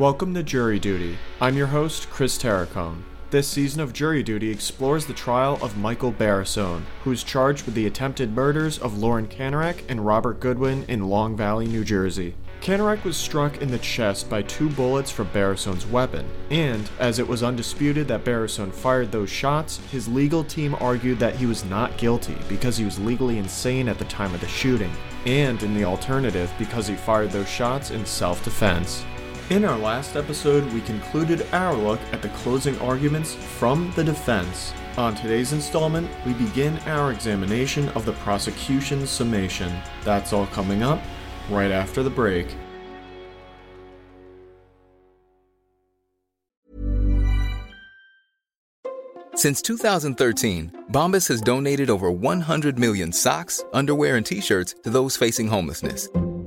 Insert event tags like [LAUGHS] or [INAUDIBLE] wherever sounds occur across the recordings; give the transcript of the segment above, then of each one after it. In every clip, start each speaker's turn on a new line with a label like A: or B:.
A: Welcome to Jury Duty. I'm your host, Chris Terracone. This season of Jury Duty explores the trial of Michael Barisone, who is charged with the attempted murders of Lauren Kanarek and Robert Goodwin in Long Valley, New Jersey. Kanarek was struck in the chest by two bullets from Barisone's weapon, and, as it was undisputed that Barisone fired those shots, his legal team argued that he was not guilty because he was legally insane at the time of the shooting, and in the alternative because he fired those shots in self defense. In our last episode, we concluded our look at the closing arguments from the defense. On today's installment, we begin our examination of the prosecution's summation. That's all coming up right after the break.
B: Since 2013, Bombas has donated over 100 million socks, underwear, and t shirts to those facing homelessness.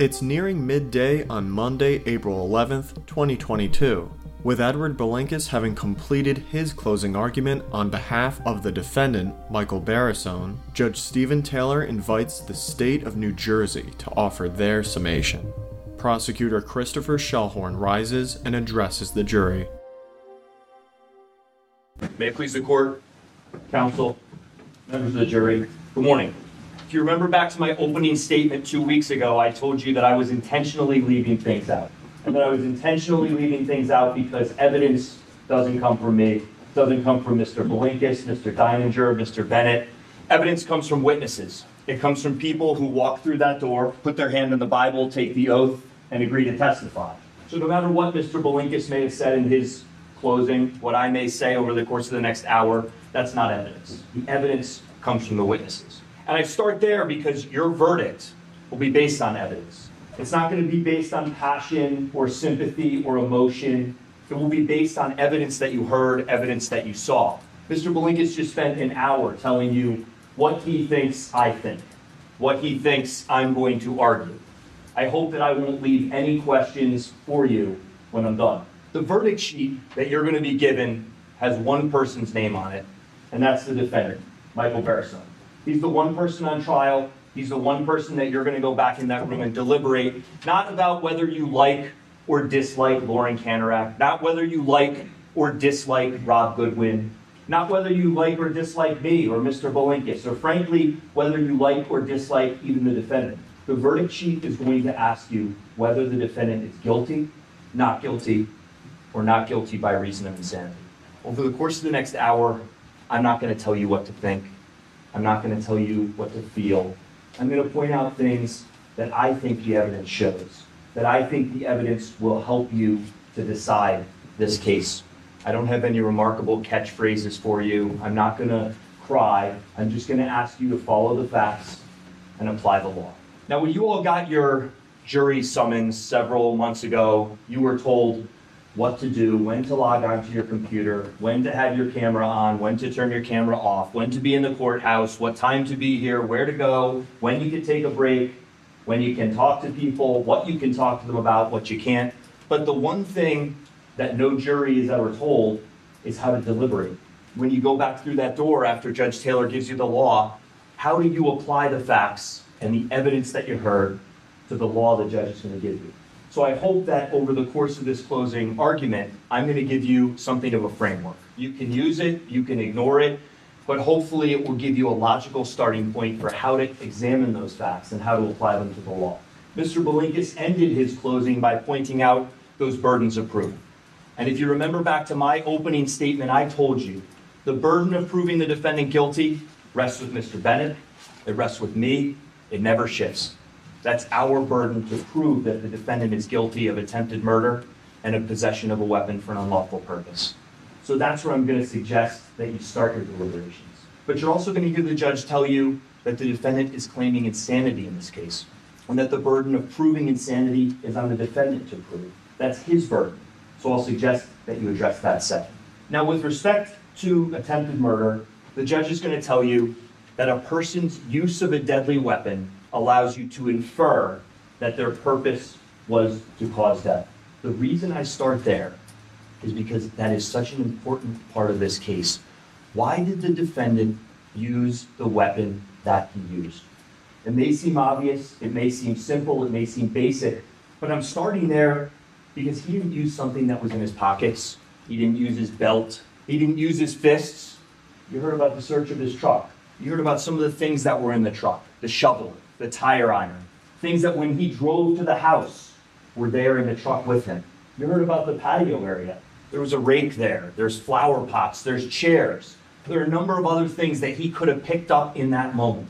A: It's nearing midday on Monday, April 11th, 2022, with Edward Bilinkas having completed his closing argument on behalf of the defendant, Michael Barisone. Judge Stephen Taylor invites the state of New Jersey to offer their summation. Prosecutor Christopher Schellhorn rises and addresses the jury.
C: May it please the court, counsel, members of the jury, good morning. If you remember back to my opening statement two weeks ago, I told you that I was intentionally leaving things out. And that I was intentionally leaving things out because evidence doesn't come from me, doesn't come from Mr. Bilinkas, Mr. Deininger, Mr. Bennett. Evidence comes from witnesses. It comes from people who walk through that door, put their hand in the Bible, take the oath, and agree to testify. So no matter what Mr. Bilinkas may have said in his closing, what I may say over the course of the next hour, that's not evidence. The evidence comes from the witnesses. And I start there because your verdict will be based on evidence. It's not going to be based on passion or sympathy or emotion. It will be based on evidence that you heard, evidence that you saw. Mr. Bilinkas just spent an hour telling you what he thinks I think, what he thinks I'm going to argue. I hope that I won't leave any questions for you when I'm done. The verdict sheet that you're going to be given has one person's name on it, and that's the defendant, Michael Barisone. He's the one person on trial. He's the one person that you're going to go back in that room and deliberate, not about whether you like or dislike Lauren Kanarek, not whether you like or dislike Rob Goodwin, not whether you like or dislike me or Mr. Bilinkas, or frankly, whether you like or dislike even the defendant. The verdict sheet is going to ask you whether the defendant is guilty, not guilty, or not guilty by reason of insanity. Over the course of the next hour, I'm not going to tell you what to think. I'm not going to tell you what to feel. I'm going to point out things that I think the evidence shows, that I think the evidence will help you to decide this case. I don't have any remarkable catchphrases for you. I'm not going to cry. I'm just going to ask you to follow the facts and apply the law. Now, when you all got your jury summons several months ago, you were told what to do, when to log onto your computer, when to have your camera on, when to turn your camera off, when to be in the courthouse, what time to be here, where to go, when you can take a break, when you can talk to people, what you can talk to them about, what you can't. But the one thing that no jury is ever told is how to deliberate. When you go back through that door after Judge Taylor gives you the law, how do you apply the facts and the evidence that you heard to the law the judge is going to give you? So I hope that over the course of this closing argument, I'm going to give you something of a framework. You can use it, you can ignore it, but hopefully it will give you a logical starting point for how to examine those facts and how to apply them to the law. Mr. Bilinkas ended his closing by pointing out those burdens of proof. And if you remember back to my opening statement, I told you the burden of proving the defendant guilty rests with Mr. Bennett, it rests with me, it never shifts. That's our burden to prove that the defendant is guilty of attempted murder and of possession of a weapon for an unlawful purpose. So that's where I'm going to suggest that you start your deliberations. But you're also going to hear the judge tell you that the defendant is claiming insanity in this case, and that the burden of proving insanity is on the defendant to prove. That's his burden. So I'll suggest that you address that second. Now, with respect to attempted murder, the judge is going to tell you that a person's use of a deadly weapon allows you to infer that their purpose was to cause death. The reason I start there is because that is such an important part of this case. Why did the defendant use the weapon that he used? It may seem obvious, it may seem simple, it may seem basic, but I'm starting there because he didn't use something that was in his pockets. He didn't use his belt. He didn't use his fists. You heard about the search of his truck. You heard about some of the things that were in the truck the shovel, the tire iron, things that when he drove to the house were there in the truck with him. You heard about the patio area. There was a rake there, there's flower pots, there's chairs. There are a number of other things that he could have picked up in that moment.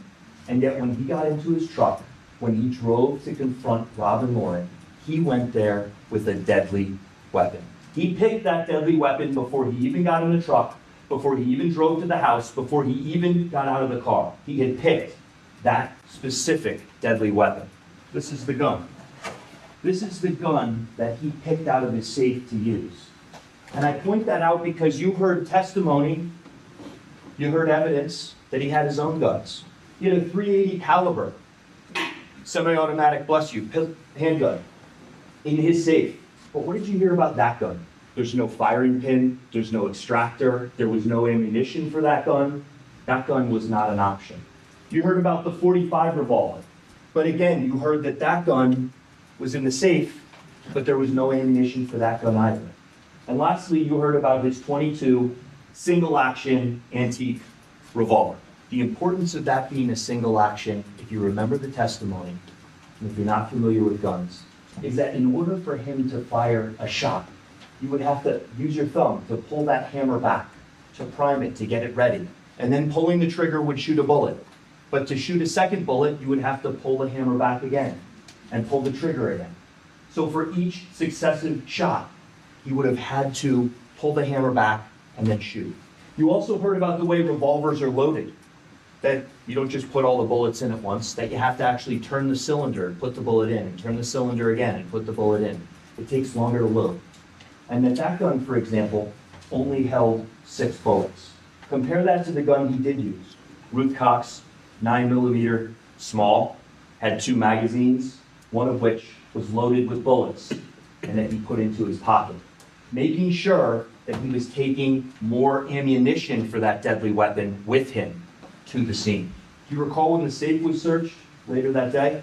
C: And yet, when he got into his truck, when he drove to confront Robin Lauren, he went there with a deadly weapon. He picked that deadly weapon before he even got in the truck, before he even drove to the house, before he even got out of the car. He had picked that specific deadly weapon. This is the gun. This is the gun that he picked out of his safe to use. And I point that out because you heard testimony, you heard evidence that he had his own guns. He had a 380 caliber semi-automatic, bless you, handgun in his safe. But what did you hear about that gun? There's no firing pin, there's no extractor, there was no ammunition for that gun. That gun was not an option. You heard about the 45 revolver. But again, you heard that that gun was in the safe, but there was no ammunition for that gun either. And lastly, you heard about his 22 single action antique revolver. The importance of that being a single action, if you remember the testimony, and if you're not familiar with guns, is that in order for him to fire a shot, you would have to use your thumb to pull that hammer back, to prime it, to get it ready. And then pulling the trigger would shoot a bullet. But to shoot a second bullet, you would have to pull the hammer back again and pull the trigger again. So for each successive shot, he would have had to pull the hammer back and then shoot. You also heard about the way revolvers are loaded that you don't just put all the bullets in at once, that you have to actually turn the cylinder and put the bullet in, and turn the cylinder again and put the bullet in. It takes longer to load. And that that gun, for example, only held six bullets. Compare that to the gun he did use. Ruth Cox, 9 millimeter, small, had two magazines, one of which was loaded with bullets, and that he put into his pocket, making sure that he was taking more ammunition for that deadly weapon with him to the scene. Do you recall when the safe was searched later that day?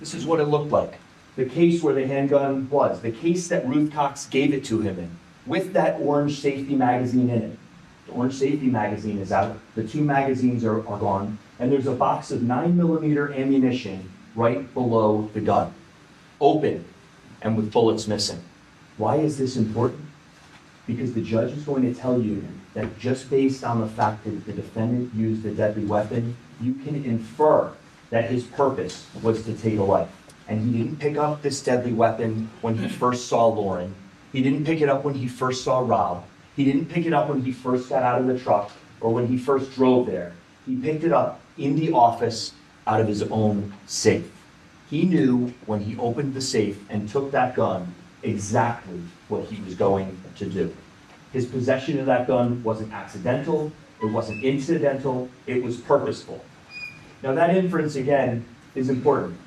C: This is what it looked like. The case where the handgun was, the case that Ruth Cox gave it to him in, with that orange safety magazine in it. The orange safety magazine is out, the two magazines are, are gone, and there's a box of 9 millimeter ammunition right below the gun, open and with bullets missing. Why is this important? Because the judge is going to tell you that just based on the fact that the defendant used a deadly weapon, you can infer that his purpose was to take a life. And he didn't pick up this deadly weapon when he first saw Lauren. He didn't pick it up when he first saw Rob. He didn't pick it up when he first got out of the truck or when he first drove there. He picked it up in the office out of his own safe. He knew when he opened the safe and took that gun exactly what he was going to do. His possession of that gun wasn't accidental, it wasn't incidental, it was purposeful. Now, that inference, again, is important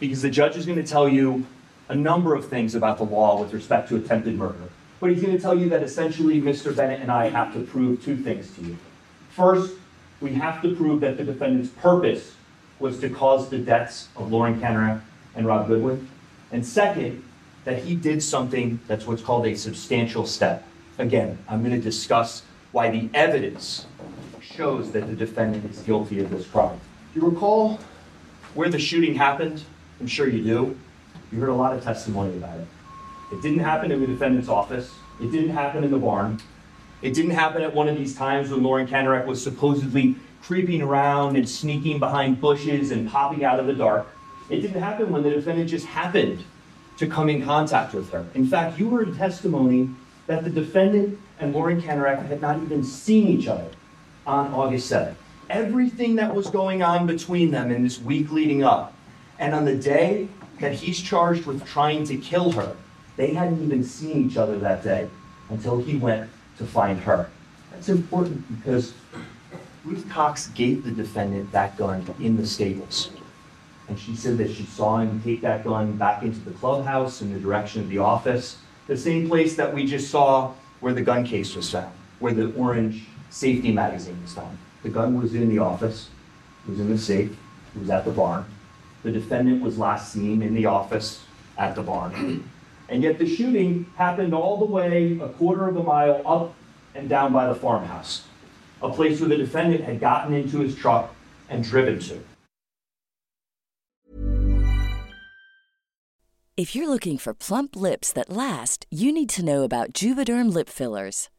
C: because the judge is going to tell you a number of things about the law with respect to attempted murder. But he's going to tell you that essentially Mr. Bennett and I have to prove two things to you. First, we have to prove that the defendant's purpose was to cause the deaths of Lauren Kanarek and Rob Goodwin. And second, that he did something that's what's called a substantial step. Again, I'm going to discuss why the evidence shows that the defendant is guilty of this crime. Do you recall where the shooting happened? I'm sure you do. You heard a lot of testimony about it. It didn't happen in the defendant's office. It didn't happen in the barn. It didn't happen at one of these times when Lauren Kanarek was supposedly creeping around and sneaking behind bushes and popping out of the dark. It didn't happen when the defendant just happened to come in contact with her. In fact, you heard testimony that the defendant and Lauren Kanarek had not even seen each other on August 7th. Everything that was going on between them in this week leading up, and on the day that he's charged with trying to kill her, They hadn't even seen each other that day until he went to find her. That's important because Ruth Cox gave the defendant that gun in the stables. And she said that she saw him take that gun back into the clubhouse in the direction of the office, the same place that we just saw where the gun case was found, where the orange safety magazine was found. The gun was in the office, it was in the safe, it was at the barn. The defendant was last seen in the office at the barn. And yet the shooting happened all the way a quarter of a mile up and down by the farmhouse, a place where the defendant had gotten into his truck and driven to.
D: If you're looking for plump lips that last, you need to know about Juvederm lip fillers.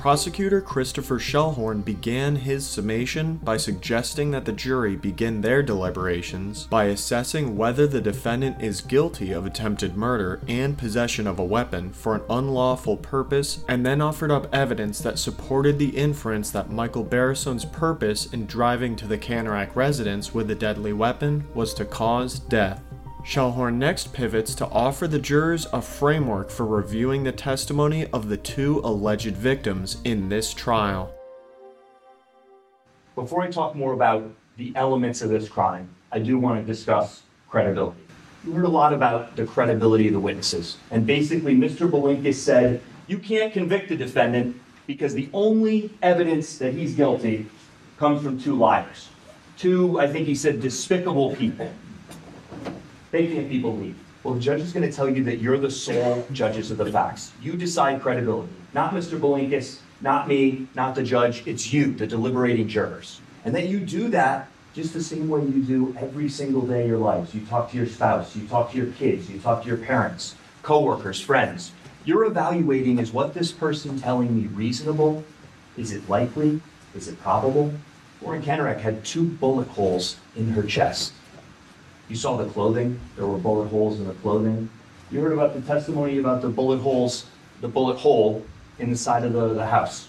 A: Prosecutor Christopher Schellhorn began his summation by suggesting that the jury begin their deliberations by assessing whether the defendant is guilty of attempted murder and possession of a weapon for an unlawful purpose, and then offered up evidence that supported the inference that Michael Barisone's purpose in driving to the Kanarek residence with a deadly weapon was to cause death. Schellhorn next pivots to offer the jurors a framework for reviewing the testimony of the two alleged victims in this trial.
C: Before I talk more about the elements of this crime, I do want to discuss credibility. You heard a lot about the credibility of the witnesses, and basically, Mr. Bilinkas said you can't convict the defendant because the only evidence that he's guilty comes from two liars. Two, I think he said, despicable people. Can't be believed. Well, the judge is going to tell you that you're the sole judges of the facts. You decide credibility. Not Mr. Bilinkas, not me, not the judge. It's you, the deliberating jurors. And that you do that just the same way you do every single day of your lives. You talk to your spouse, you talk to your kids, you talk to your parents, coworkers, friends. You're evaluating is what this person telling me reasonable? Is it likely? Is it probable? Lauren Kanarek had two bullet holes in her chest. You saw the clothing. There were bullet holes in the clothing. You heard about the testimony about the bullet holes, the bullet hole in the side of the, the house.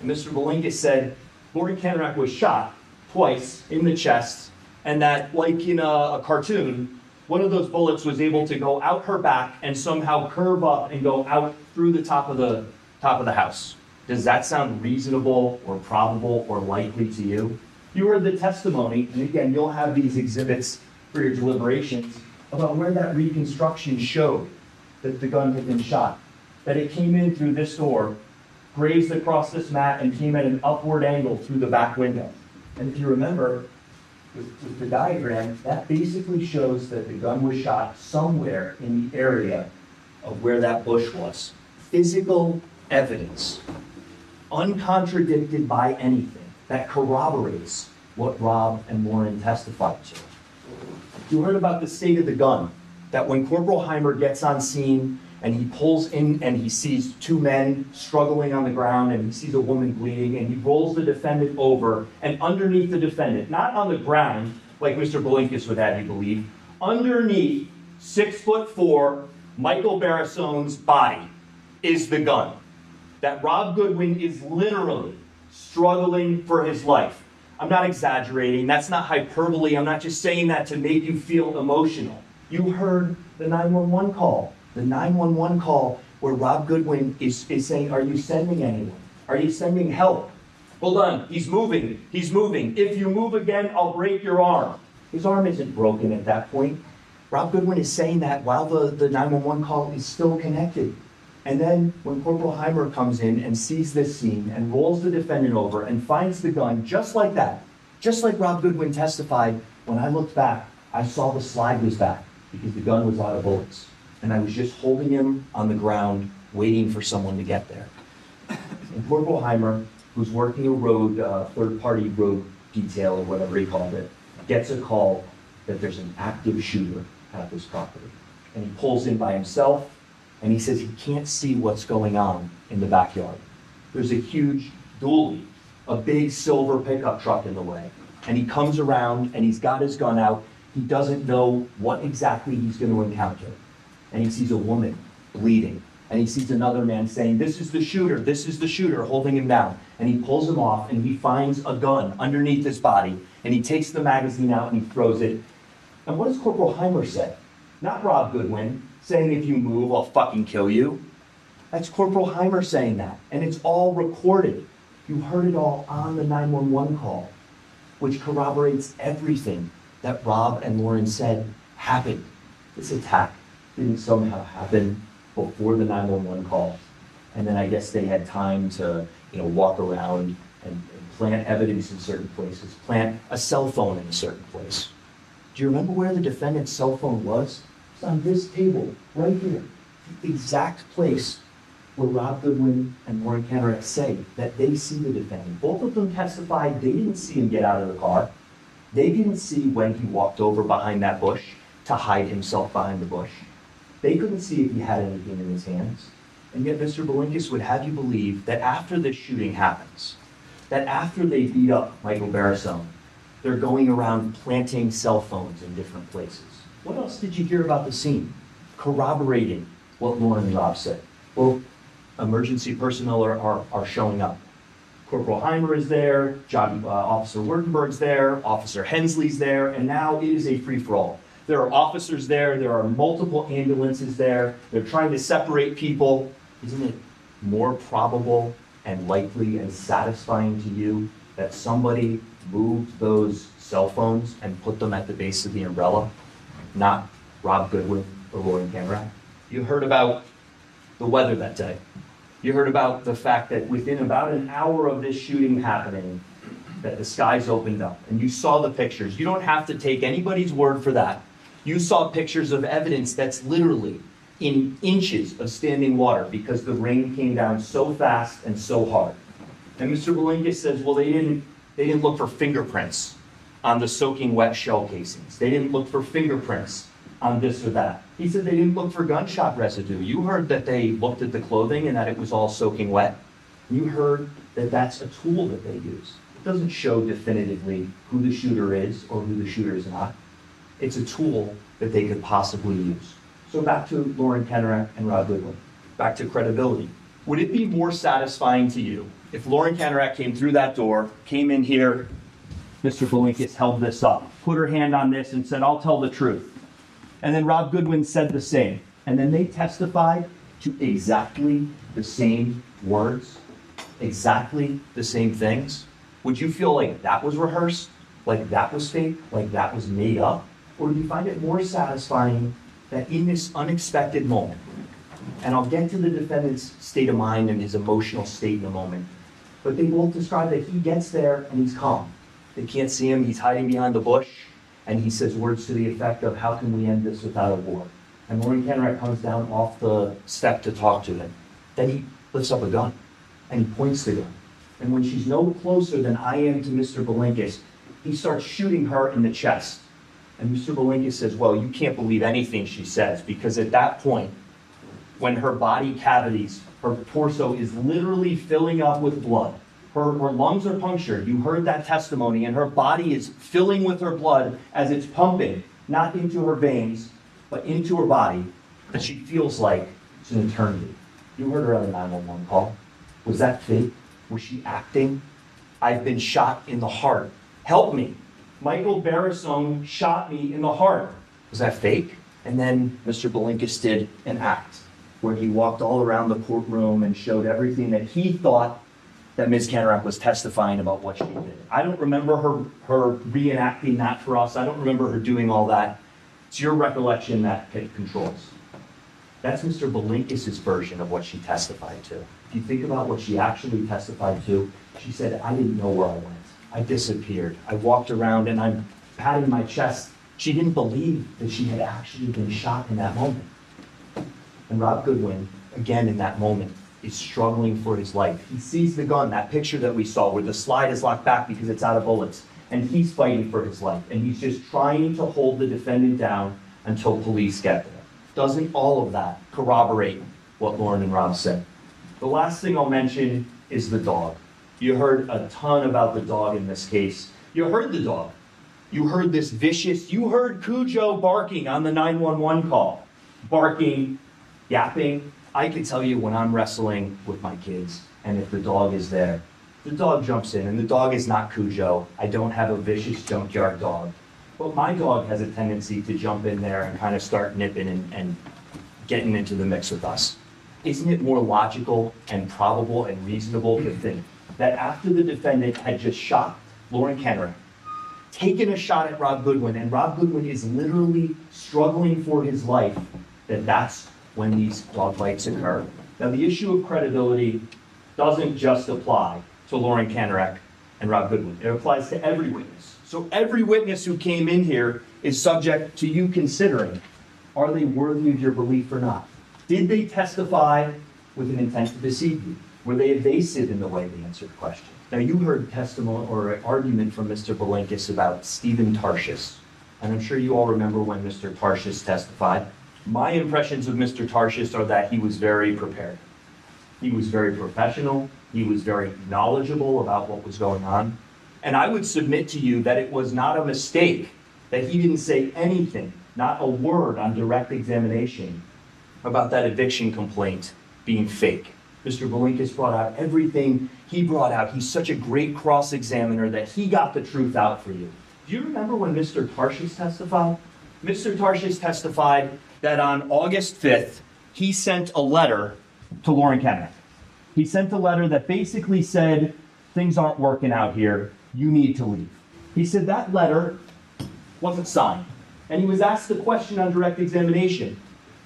C: And Mr. Bilinkas said Lauren Kanarek was shot twice in the chest, and that, like in a, a cartoon, one of those bullets was able to go out her back and somehow curve up and go out through the top of the top of the house. Does that sound reasonable or probable or likely to you? You heard the testimony, and again, you'll have these exhibits for your deliberations about where that reconstruction showed that the gun had been shot. That it came in through this door, grazed across this mat, and came at an upward angle through the back window. And if you remember, with, with the diagram, that basically shows that the gun was shot somewhere in the area of where that bush was. Physical evidence, uncontradicted by anything, that corroborates what Rob and Lauren testified to. You heard about the state of the gun, that when Corporal Heimer gets on scene and he pulls in and he sees two men struggling on the ground and he sees a woman bleeding and he rolls the defendant over and underneath the defendant, not on the ground like Mr. Bilinkas would have you believe, underneath six foot four Michael Barisone's body is the gun. That Rob Goodwin is literally struggling for his life. I'm not exaggerating. That's not hyperbole. I'm not just saying that to make you feel emotional. You heard the 911 call. The 911 call where Rob Goodwin is, is saying, Are you sending anyone? Are you sending help? Hold on, he's moving, he's moving. If you move again, I'll break your arm. His arm isn't broken at that point. Rob Goodwin is saying that while the, the 911 call is still connected. And then when Corporal Heimer comes in and sees this scene and rolls the defendant over and finds the gun just like that, just like Rob Goodwin testified, when I looked back, I saw the slide was back because the gun was out of bullets. And I was just holding him on the ground, waiting for someone to get there. And Corporal Heimer, who's working a road, uh, third-party road detail or whatever he called it, gets a call that there's an active shooter at this property. And he pulls in by himself, and he says he can't see what's going on in the backyard. There's a huge dually, a big silver pickup truck in the way. And he comes around and he's got his gun out. He doesn't know what exactly he's going to encounter. And he sees a woman bleeding. And he sees another man saying, This is the shooter, this is the shooter, holding him down. And he pulls him off and he finds a gun underneath his body. And he takes the magazine out and he throws it. And what does Corporal Heimer say? Not Rob Goodwin saying, If you move, I'll fucking kill you. That's Corporal Heimer saying that. And it's all recorded. You heard it all on the 911 call, which corroborates everything that Rob and Lauren said happened. This attack didn't somehow happen before the 911 call. And then I guess they had time to, you know, walk around and, and plant evidence in certain places, plant a cell phone in a certain place. Do you remember where the defendant's cell phone was? On this table, right here. The exact place where Rob Goodwin and Lauren Kanarek say that they see the defendant. Both of them testified they didn't see him get out of the car. They didn't see when he walked over behind that bush to hide himself behind the bush. They couldn't see if he had anything in his hands. And yet Mr. Bilinkas would have you believe that after this shooting happens, that after they beat up Michael Barisone, they're going around planting cell phones in different places. What else did you hear about the scene? Corroborating what Lauren and Rob said. Well, emergency personnel are, are, are showing up. Corporal Heimer is there, John, uh, Officer Wurtenberg's there, Officer Hensley's there, and now it is a free-for-all. There are officers there, there are multiple ambulances there, they're trying to separate people. Isn't it more probable and likely and satisfying to you that somebody moved those cell phones and put them at the base of the umbrella, not Rob Goodwin or Lauren Cameron. You heard about the weather that day. You heard about the fact that within about an hour of this shooting happening, that the skies opened up and you saw the pictures. You don't have to take anybody's word for that. You saw pictures of evidence that's literally in inches of standing water because the rain came down so fast and so hard. And Mr. Bilinkas says, well, they didn't, they didn't look for fingerprints on the soaking wet shell casings. They didn't look for fingerprints on this or that. He said they didn't look for gunshot residue. You heard that they looked at the clothing and that it was all soaking wet. You heard that that's a tool that they use. It doesn't show definitively who the shooter is or who the shooter is not. It's a tool that they could possibly use. So back to Lauren Kanarek and Rob Goodwin. Back to credibility. Would it be more satisfying to you if Lauren Kanarek came through that door, came in here, Mr. Bilinkas held this up, put her hand on this and said, I'll tell the truth. And then Rob Goodwin said the same. And then they testified to exactly the same words, exactly the same things. Would you feel like that was rehearsed? Like that was fake? Like that was made up? Or do you find it more satisfying that in this unexpected moment, and I'll get to the defendant's state of mind and his emotional state in a moment, but they both describe that he gets there and he's calm. They can't see him, he's hiding behind the bush, and he says words to the effect of, How can we end this without a war? And Lauren Kenright comes down off the step to talk to him. Then he lifts up a gun and he points the gun. And when she's no closer than I am to Mr. Bilinkas, he starts shooting her in the chest. And Mr. Bilinkas says, Well, you can't believe anything she says, because at that point, when her body cavities, her torso is literally filling up with blood, her, her lungs are punctured. You heard that testimony, and her body is filling with her blood as it's pumping, not into her veins, but into her body, that she feels like it's an eternity. You heard her on the 911 call. Was that fake? Was she acting? I've been shot in the heart. Help me. Michael Barisone shot me in the heart. Was that fake? And then Mr. Bilinkas did an act where he walked all around the courtroom and showed everything that he thought that Ms. Kanarek was testifying about what she did. I don't remember her, her reenacting that for us. I don't remember her doing all that. It's your recollection that controls. That's Mr. Bilinkas' version of what she testified to. If you think about what she actually testified to, she said, I didn't know where I went. I disappeared. I walked around and I'm patting my chest. She didn't believe that she had actually been shot in that moment. And Rob Goodwin, again in that moment, is struggling for his life. He sees the gun, that picture that we saw where the slide is locked back because it's out of bullets, and he's fighting for his life. And he's just trying to hold the defendant down until police get there. Doesn't all of that corroborate what Lauren and Rob said? The last thing I'll mention is the dog. You heard a ton about the dog in this case. You heard the dog. You heard this vicious, you heard Cujo barking on the 911 call, barking, yapping. I can tell you when I'm wrestling with my kids and if the dog is there, the dog jumps in and the dog is not Cujo. I don't have a vicious junkyard dog. But my dog has a tendency to jump in there and kind of start nipping and, and getting into the mix with us. Isn't it more logical and probable and reasonable to think that after the defendant had just shot Lauren Kenner, taken a shot at Rob Goodwin, and Rob Goodwin is literally struggling for his life, that that's when these fights occur. Now, the issue of credibility doesn't just apply to Lauren Kanarek and Rob Goodwin. It applies to every witness. So every witness who came in here is subject to you considering, are they worthy of your belief or not? Did they testify with an intent to deceive you? Were they evasive in the way they answered questions? Now, you heard testimony or an argument from Mr. Bilinkas about Stephen Tarshis. And I'm sure you all remember when Mr. Tarshis testified. My impressions of Mr. Tarshis are that he was very prepared. He was very professional. He was very knowledgeable about what was going on. And I would submit to you that it was not a mistake that he didn't say anything, not a word on direct examination about that eviction complaint being fake. Mr. Bilinkas brought out everything he brought out. He's such a great cross examiner that he got the truth out for you. Do you remember when Mr. Tarshis testified? Mr. Tarshis testified that on August 5th, he sent a letter to Lauren Kenneth. He sent a letter that basically said, Things aren't working out here. You need to leave. He said that letter wasn't signed. And he was asked the question on direct examination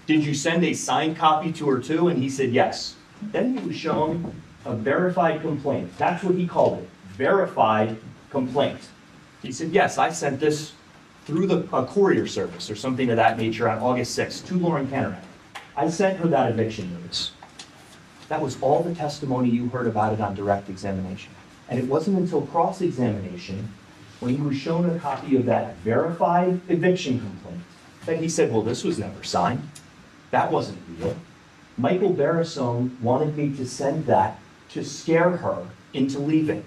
C: Did you send a signed copy to her too? And he said yes. Then he was shown a verified complaint. That's what he called it verified complaint. He said, Yes, I sent this through the a courier service or something of that nature on August 6th to Lauren Kenneran. I sent her that eviction notice. That was all the testimony you heard about it on direct examination. And it wasn't until cross examination, when he was shown a copy of that verified eviction complaint, that he said, Well, this was never signed. That wasn't real. Michael Barisone wanted me to send that to scare her into leaving.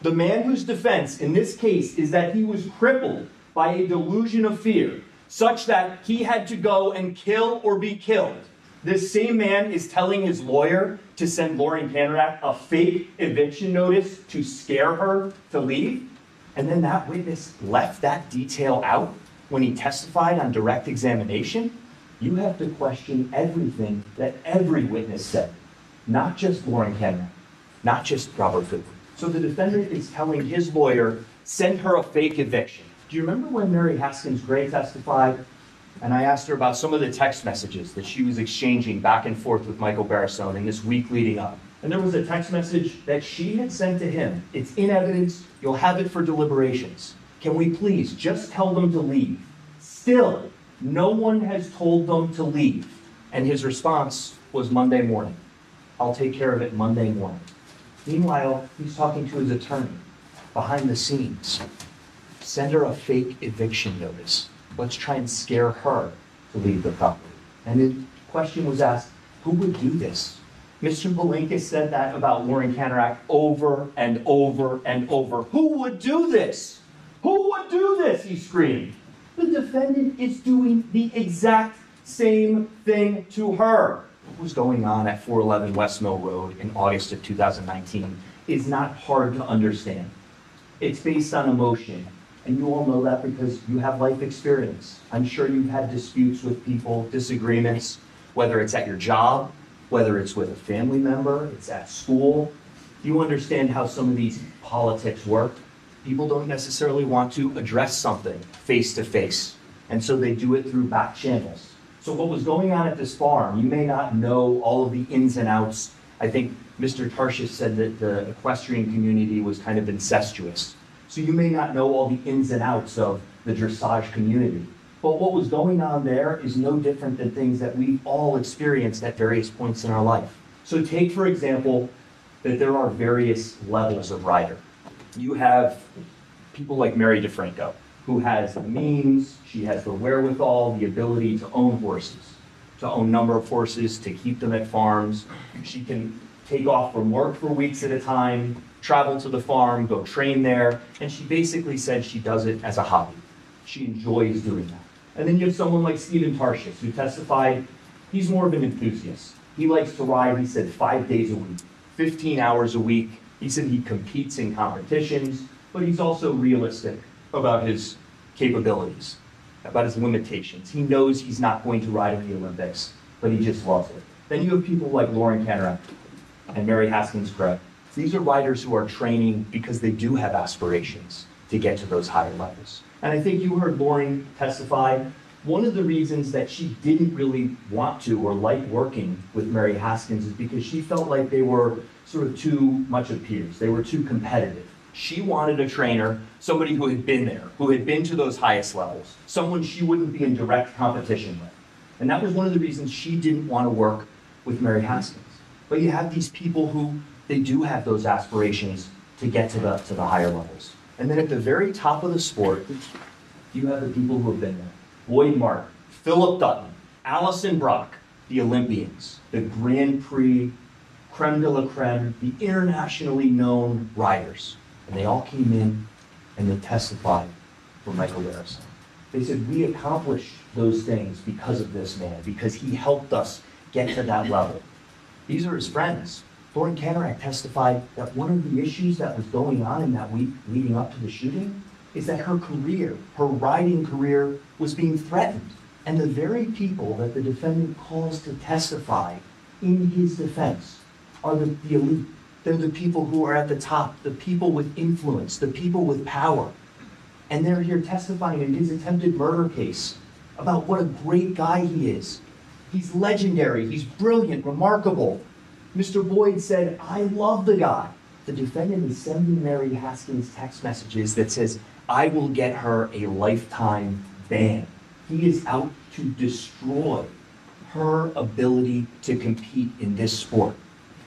C: The man whose defense in this case is that he was crippled by a delusion of fear, such that he had to go and kill or be killed. This same man is telling his lawyer to send Lauren Kanarek a fake eviction notice to scare her to leave. And then that witness left that detail out when he testified on direct examination. You have to question everything that every witness said, not just Lauren Kanarek, not just Robert Goodwin. So the defendant is telling his lawyer, send her a fake eviction. Do you remember when Mary Haskins Gray testified? And I asked her about some of the text messages that she was exchanging back and forth with Michael Barisone in this week leading up. And there was a text message that she had sent to him. It's in evidence. You'll have it for deliberations. Can we please just tell them to leave? Still, no one has told them to leave. And his response was Monday morning. I'll take care of it Monday morning. Meanwhile, he's talking to his attorney behind the scenes. Send her a fake eviction notice. Let's try and scare her to leave the property. And the question was asked, who would do this? Mr. Bilinkas said that about Lauren Kanarek over and over and over. Who would do this? Who would do this? He screamed. The defendant is doing the exact same thing to her. What was going on at 411 West Mill Road in August of 2019 is not hard to understand. It's based on emotion. And you all know that because you have life experience. I'm sure you've had disputes with people, disagreements, whether it's at your job, whether it's with a family member, it's at school. you understand how some of these politics work. People don't necessarily want to address something face to face, and so they do it through back channels. So, what was going on at this farm, you may not know all of the ins and outs. I think Mr. Tarshish said that the equestrian community was kind of incestuous. So, you may not know all the ins and outs of the dressage community. But what was going on there is no different than things that we've all experienced at various points in our life. So, take for example that there are various levels of rider. You have people like Mary DeFranco, who has the means, she has the wherewithal, the ability to own horses, to own number of horses, to keep them at farms. She can take off from work for weeks at a time, travel to the farm, go train there, and she basically said she does it as a hobby. She enjoys doing that. And then you have someone like Stephen Tarshish, who testified he's more of an enthusiast. He likes to ride, he said, five days a week, 15 hours a week. He said he competes in competitions, but he's also realistic about his capabilities, about his limitations. He knows he's not going to ride in the Olympics, but he just loves it. Then you have people like Lauren Kanarek and Mary Haskins Gray. These are riders who are training because they do have aspirations to get to those higher levels. And I think you heard Lauren testify. One of the reasons that she didn't really want to or like working with Mary Haskins is because she felt like they were sort of too much of peers. They were too competitive. She wanted a trainer, somebody who had been there, who had been to those highest levels, someone she wouldn't be in direct competition with. And that was one of the reasons she didn't want to work with Mary Haskins. But you have these people who they do have those aspirations to get to the to the higher levels. And then at the very top of the sport, you have the people who have been there. Boyd Martin, Phillip Dutton, Allison Brock, the Olympians, the Grand Prix, creme de la creme, the internationally known riders. And they all came in and they testified for Michael Barisone. They said, We accomplished those things because of this man, because he helped us get to that level. These are his friends. Lauren Kanarek testified that one of the issues that was going on in that week leading up to the shooting is that her career, her riding career, was being threatened. And the very people that the defendant calls to testify in his defense are the, the elite. They're the people who are at the top, the people with influence, the people with power. And they're here testifying in his attempted murder case about what a great guy he is. He's legendary, he's brilliant, remarkable. Mr. Boyd said, I love the guy. The defendant is sending Mary Haskins text messages that says, I will get her a lifetime ban. He is out to destroy her ability to compete in this sport.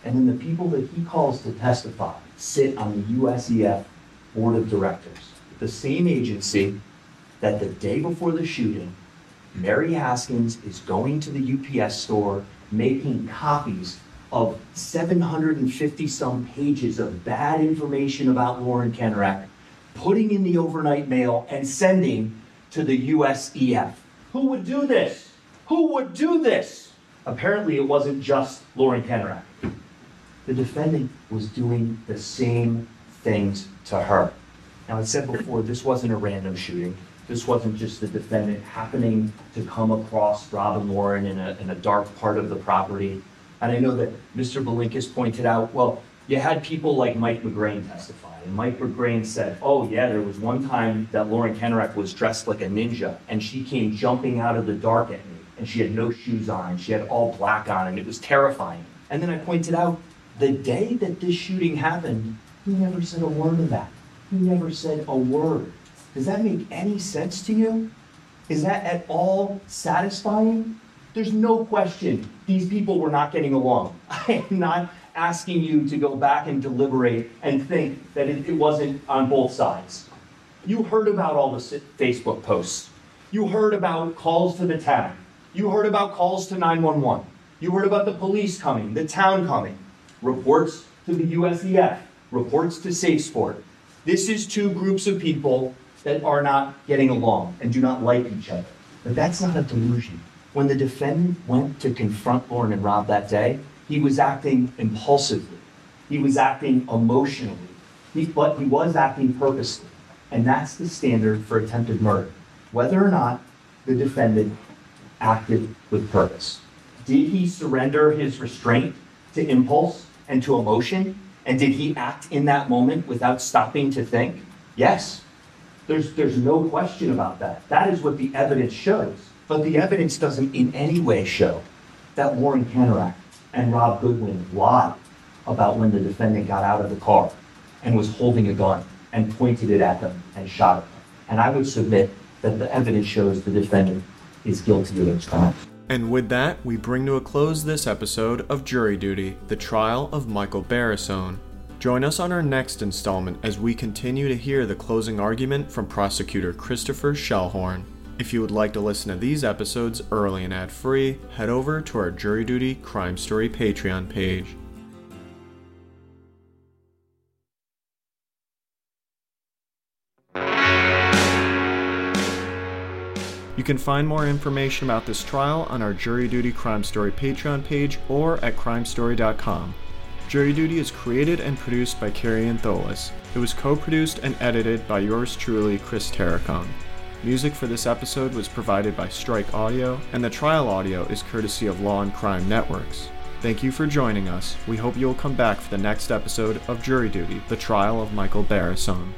C: And then the people that he calls to testify sit on the USEF board of directors, the same agency that the day before the shooting, Mary Haskins is going to the UPS store making copies of 750 some pages of bad information about Lauren Kanarek, putting in the overnight mail and sending to the USEF. Who would do this? Who would do this? Apparently, it wasn't just Lauren Kanarek. The defendant was doing the same things to her. Now, I said before, this wasn't a random shooting. This wasn't just the defendant happening to come across Robin Lauren in a, in a dark part of the property. And I know that Mr. Bilinkas pointed out, well, you had people like Mike McGrain testify. And Mike McGrain said, oh, yeah, there was one time that Lauren Kanarek was dressed like a ninja and she came jumping out of the dark at me. And she had no shoes on she had all black on and it was terrifying. And then I pointed out, the day that this shooting happened, he never said a word of that. He never said a word. Does that make any sense to you? Is that at all satisfying? There's no question these people were not getting along. [LAUGHS] I am not asking you to go back and deliberate and think that it, it wasn't on both sides. You heard about all the Facebook posts. You heard about calls to the town. You heard about calls to 911. You heard about the police coming, the town coming, reports to the USEF, reports to SafeSport. This is two groups of people that are not getting along and do not like each other. But that's not a delusion. When the defendant went to confront Lauren and Rob that day, he was acting impulsively. He was acting emotionally. He, but he was acting purposely. And that's the standard for attempted murder. Whether or not the defendant acted with purpose. Did he surrender his restraint to impulse and to emotion? And did he act in that moment without stopping to think? Yes. There's, there's no question about that. That is what the evidence shows. But the evidence doesn't in any way show that Lauren Kanarek and Rob Goodwin lied about when the defendant got out of the car and was holding a gun and pointed it at them and shot at them. And I would submit that the evidence shows the defendant is guilty of those crimes.
A: And with that, we bring to a close this episode of Jury Duty, the trial of Michael Barisone. Join us on our next installment as we continue to hear the closing argument from prosecutor Christopher Schellhorn. If you would like to listen to these episodes early and ad free, head over to our Jury Duty Crime Story Patreon page. You can find more information about this trial on our Jury Duty Crime Story Patreon page or at crimestory.com. Jury Duty is created and produced by Kary Antholis. It was co produced and edited by yours truly, Chris Terracone. Music for this episode was provided by Strike Audio, and the trial audio is courtesy of Law and Crime Networks. Thank you for joining us. We hope you will come back for the next episode of Jury Duty, the trial of Michael Barisone.